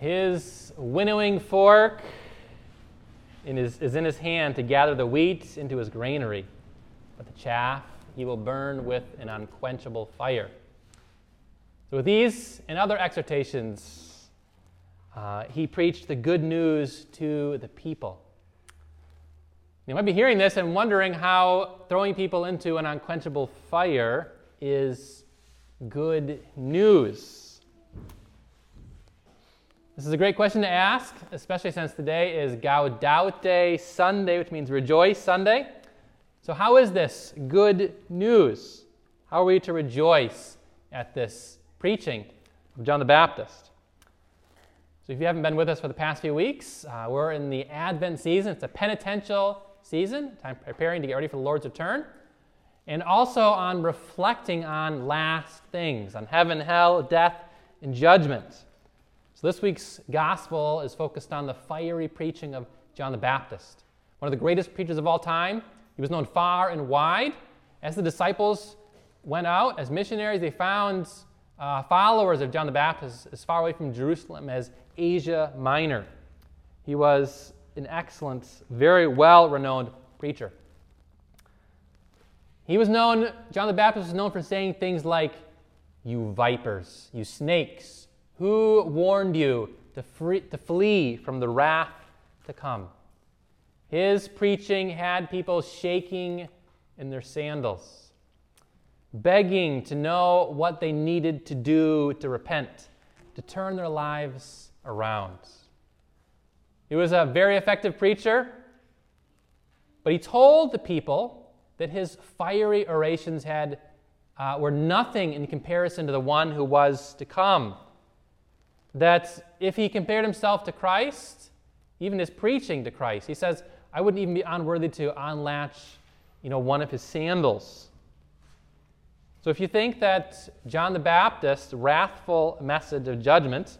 His winnowing fork in his, is in his hand to gather the wheat into his granary, but the chaff he will burn with an unquenchable fire. So, with these and other exhortations, uh, he preached the good news to the people. You might be hearing this and wondering how throwing people into an unquenchable fire is good news. This is a great question to ask, especially since today is Gaudete Sunday, which means Rejoice Sunday. So, how is this good news? How are we to rejoice at this preaching of John the Baptist? So, if you haven't been with us for the past few weeks, uh, we're in the Advent season. It's a penitential season, time preparing to get ready for the Lord's return, and also on reflecting on last things, on heaven, hell, death, and judgment. So this week's gospel is focused on the fiery preaching of John the Baptist, one of the greatest preachers of all time. He was known far and wide. As the disciples went out as missionaries, they found uh, followers of John the Baptist as far away from Jerusalem as Asia Minor. He was an excellent, very well renowned preacher. He was known, John the Baptist was known for saying things like, You vipers, you snakes, who warned you to, free, to flee from the wrath to come? His preaching had people shaking in their sandals, begging to know what they needed to do to repent, to turn their lives around. He was a very effective preacher, but he told the people that his fiery orations had, uh, were nothing in comparison to the one who was to come. That if he compared himself to Christ, even his preaching to Christ, he says, I wouldn't even be unworthy to unlatch you know, one of his sandals. So if you think that John the Baptist's wrathful message of judgment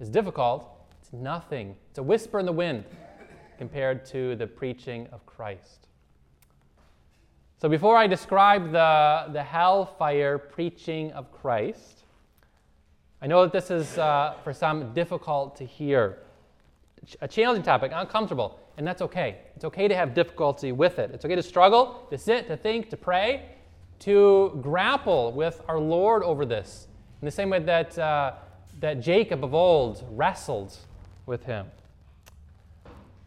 is difficult, it's nothing. It's a whisper in the wind compared to the preaching of Christ. So, before I describe the, the hellfire preaching of Christ, I know that this is uh, for some difficult to hear, a challenging topic, uncomfortable, and that's okay. It's okay to have difficulty with it. It's okay to struggle, to sit, to think, to pray, to grapple with our Lord over this. In the same way that, uh, that Jacob of old wrestled with him.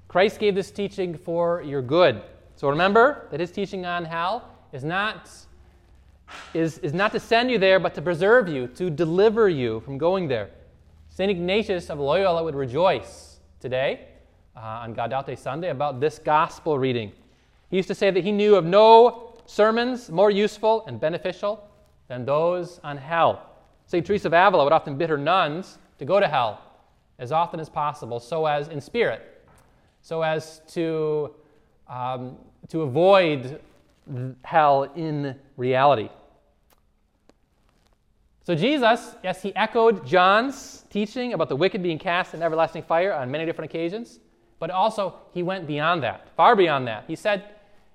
Christ gave this teaching for your good. So remember that his teaching on hell is not, is, is not to send you there, but to preserve you, to deliver you from going there. St. Ignatius of Loyola would rejoice today uh, on Gaudete Sunday about this gospel reading. He used to say that he knew of no sermons more useful and beneficial than those on hell. St. Teresa of Avila would often bid her nuns to go to hell as often as possible, so as in spirit, so as to, um, to avoid hell in reality. So, Jesus, yes, he echoed John's teaching about the wicked being cast in everlasting fire on many different occasions, but also he went beyond that, far beyond that. He said,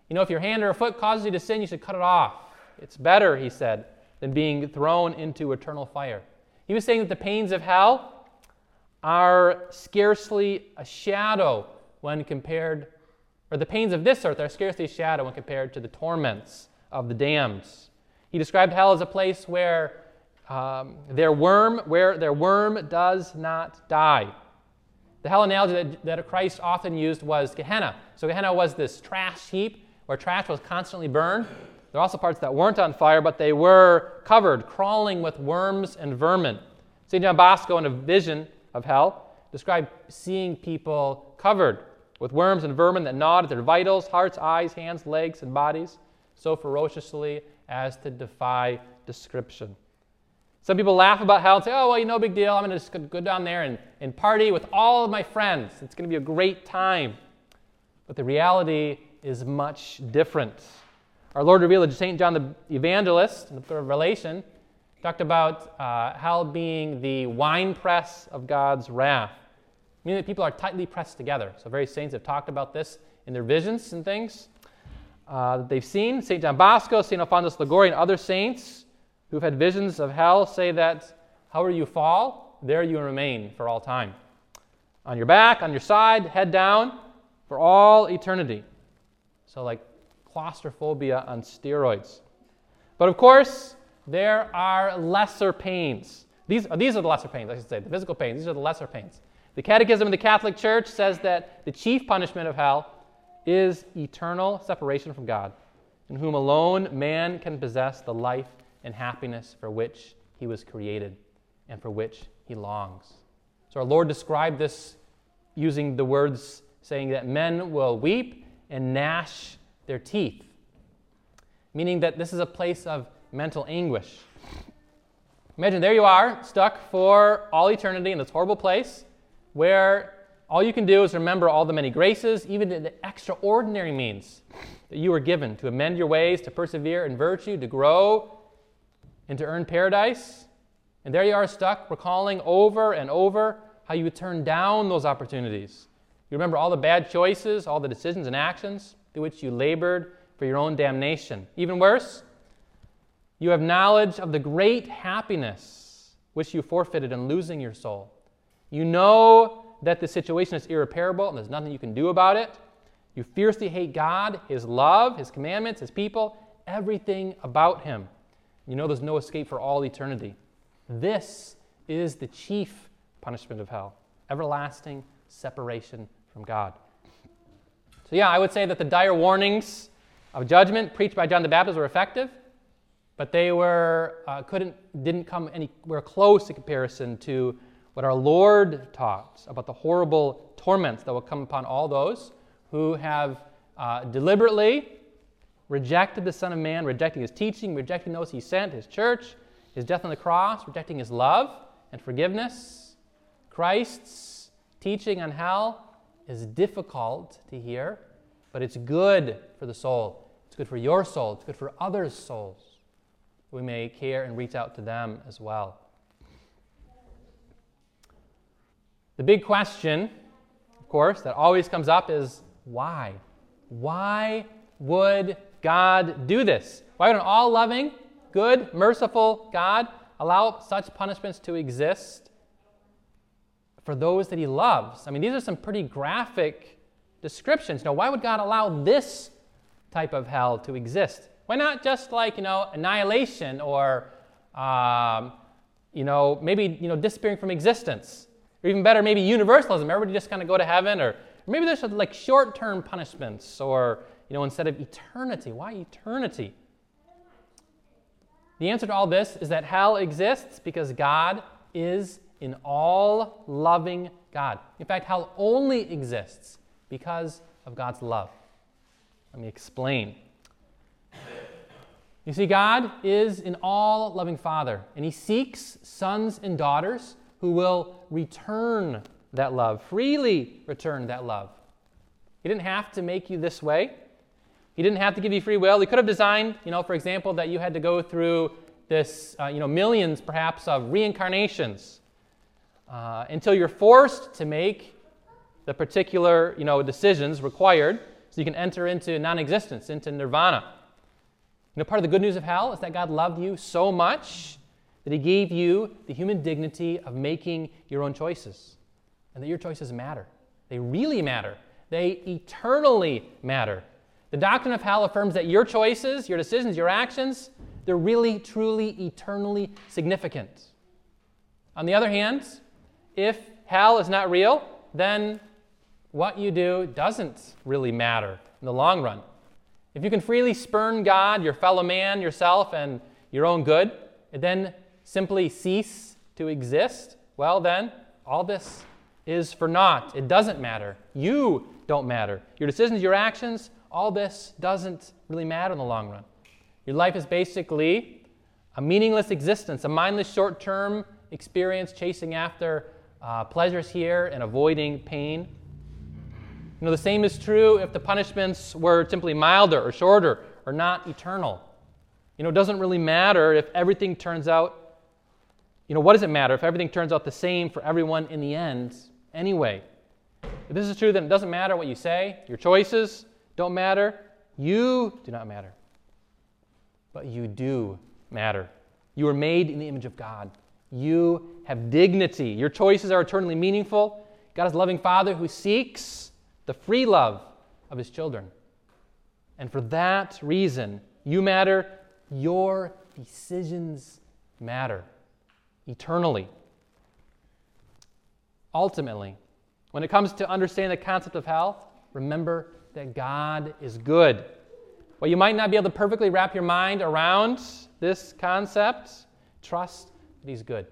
you know, if your hand or a foot causes you to sin, you should cut it off. It's better, he said, than being thrown into eternal fire. He was saying that the pains of hell are scarcely a shadow when compared, or the pains of this earth are scarcely a shadow when compared to the torments of the damned. He described hell as a place where um, their worm, where their worm does not die. The hell analogy that, that Christ often used was Gehenna. So Gehenna was this trash heap where trash was constantly burned. There are also parts that weren't on fire, but they were covered, crawling with worms and vermin. St. John Bosco, in a vision of hell described seeing people covered with worms and vermin that gnawed at their vitals, hearts, eyes, hands, legs, and bodies so ferociously as to defy description. Some people laugh about hell and say, oh, well, you know, big deal. I'm going to just go down there and, and party with all of my friends. It's going to be a great time. But the reality is much different. Our Lord revealed to St. John the Evangelist in the book of Revelation talked about uh, hell being the winepress of God's wrath, meaning that people are tightly pressed together. So, various saints have talked about this in their visions and things uh, that they've seen. St. John Bosco, St. Alphonsus Liguori, and other saints who've had visions of hell say that however you fall, there you remain for all time. On your back, on your side, head down for all eternity. So, like claustrophobia on steroids. But of course, there are lesser pains. These, these are the lesser pains, I should say, the physical pains. These are the lesser pains. The Catechism of the Catholic Church says that the chief punishment of hell is eternal separation from God, in whom alone man can possess the life and happiness for which he was created and for which he longs. So our Lord described this using the words saying that men will weep and gnash their teeth, meaning that this is a place of mental anguish. Imagine there you are, stuck for all eternity in this horrible place where all you can do is remember all the many graces, even the extraordinary means that you were given to amend your ways, to persevere in virtue, to grow, and to earn paradise. And there you are stuck, recalling over and over how you would turn down those opportunities. You remember all the bad choices, all the decisions and actions through which you labored for your own damnation. Even worse, you have knowledge of the great happiness which you forfeited in losing your soul. You know that the situation is irreparable and there's nothing you can do about it. You fiercely hate God, His love, His commandments, His people, everything about Him. You know there's no escape for all eternity. This is the chief punishment of hell everlasting separation from God. So, yeah, I would say that the dire warnings of judgment preached by John the Baptist were effective, but they were, uh, couldn't, didn't come anywhere close in comparison to what our Lord taught about the horrible torments that will come upon all those who have uh, deliberately rejected the Son of Man, rejecting his teaching, rejecting those he sent, his church, his death on the cross, rejecting his love and forgiveness. Christ's teaching on hell is difficult to hear, but it's good for the soul. It's good for your soul, it's good for others' souls. We may care and reach out to them as well. The big question, of course, that always comes up is why? Why would God do this? Why would an all loving, good, merciful God allow such punishments to exist for those that He loves? I mean, these are some pretty graphic descriptions. Now, why would God allow this type of hell to exist? Why not just like, you know, annihilation or, um, you know, maybe, you know, disappearing from existence? Or even better, maybe universalism. Everybody just kind of go to heaven. Or, maybe there's like short term punishments or, you know, instead of eternity. Why eternity? The answer to all this is that hell exists because God is an all loving God. In fact, hell only exists because of God's love. Let me explain. You see, God is an all loving Father, and He seeks sons and daughters who will return that love, freely return that love. He didn't have to make you this way. He didn't have to give you free will. He could have designed, you know, for example, that you had to go through this, uh, you know, millions perhaps of reincarnations uh, until you're forced to make the particular, you know, decisions required so you can enter into non-existence, into nirvana. You know, part of the good news of hell is that God loved you so much that He gave you the human dignity of making your own choices, and that your choices matter. They really matter, they eternally matter. The doctrine of hell affirms that your choices, your decisions, your actions, they're really, truly, eternally significant. On the other hand, if hell is not real, then what you do doesn't really matter in the long run. If you can freely spurn God, your fellow man, yourself, and your own good, it then simply cease to exist, well, then all this is for naught. It doesn't matter. You don't matter. Your decisions, your actions, all this doesn't really matter in the long run. Your life is basically a meaningless existence, a mindless short term experience chasing after uh, pleasures here and avoiding pain. You know, the same is true if the punishments were simply milder or shorter or not eternal. You know, it doesn't really matter if everything turns out you know, what does it matter if everything turns out the same for everyone in the end anyway? If this is true, then it doesn't matter what you say, your choices don't matter, you do not matter. But you do matter. You are made in the image of God. You have dignity. Your choices are eternally meaningful. God is a loving Father who seeks the free love of his children. And for that reason, you matter. Your decisions matter eternally. Ultimately, when it comes to understanding the concept of health, remember that God is good. Well, you might not be able to perfectly wrap your mind around this concept, trust that He's good.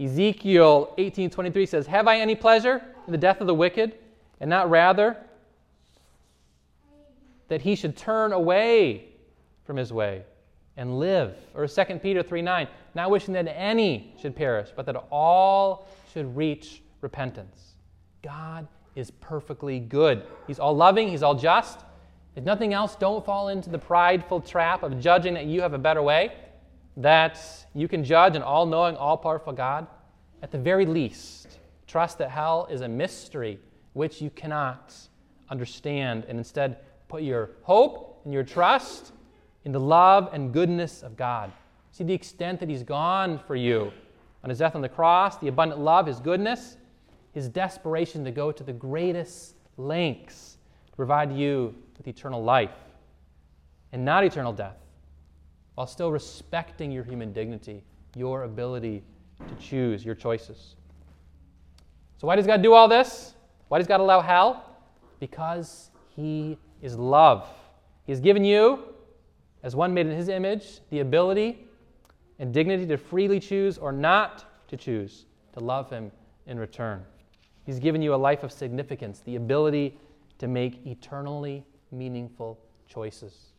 Ezekiel 18:23 says, "Have I any pleasure in the death of the wicked, and not rather that he should turn away from his way and live?" Or 2 Peter 3:9, "Not wishing that any should perish, but that all should reach repentance." God is perfectly good. He's all loving, he's all just. If nothing else, don't fall into the prideful trap of judging that you have a better way, that you can judge an all knowing, all powerful God. At the very least, trust that hell is a mystery which you cannot understand, and instead put your hope and your trust in the love and goodness of God. See the extent that He's gone for you on His death on the cross, the abundant love, His goodness his desperation to go to the greatest lengths to provide you with eternal life and not eternal death, while still respecting your human dignity, your ability to choose your choices. So, why does God do all this? Why does God allow hell? Because He is love. He has given you, as one made in His image, the ability and dignity to freely choose or not to choose to love Him in return. He's given you a life of significance, the ability to make eternally meaningful choices.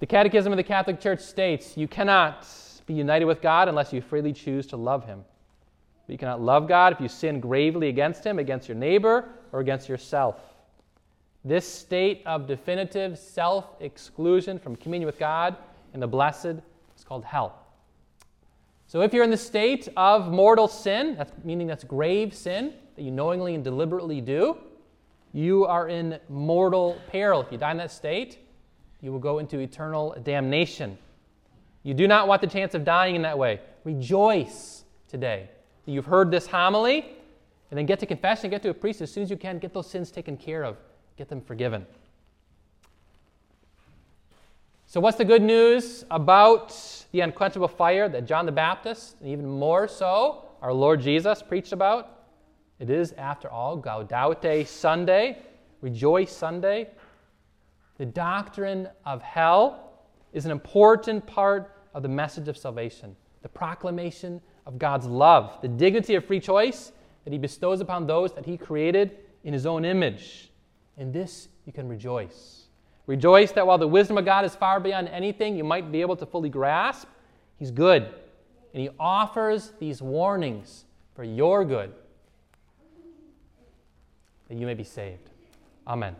The Catechism of the Catholic Church states you cannot be united with God unless you freely choose to love Him. But you cannot love God if you sin gravely against Him, against your neighbor, or against yourself. This state of definitive self exclusion from communion with God and the blessed is called hell. So if you're in the state of mortal sin, that's meaning that's grave sin that you knowingly and deliberately do, you are in mortal peril. If you die in that state, you will go into eternal damnation. You do not want the chance of dying in that way. Rejoice today that you've heard this homily, and then get to confession, get to a priest as soon as you can, get those sins taken care of, get them forgiven. So, what's the good news about the unquenchable fire that John the Baptist, and even more so, our Lord Jesus preached about? It is, after all, Gaudete Sunday, Rejoice Sunday. The doctrine of hell is an important part of the message of salvation, the proclamation of God's love, the dignity of free choice that He bestows upon those that He created in His own image. In this you can rejoice. Rejoice that while the wisdom of God is far beyond anything you might be able to fully grasp, He's good. And He offers these warnings for your good that you may be saved. Amen.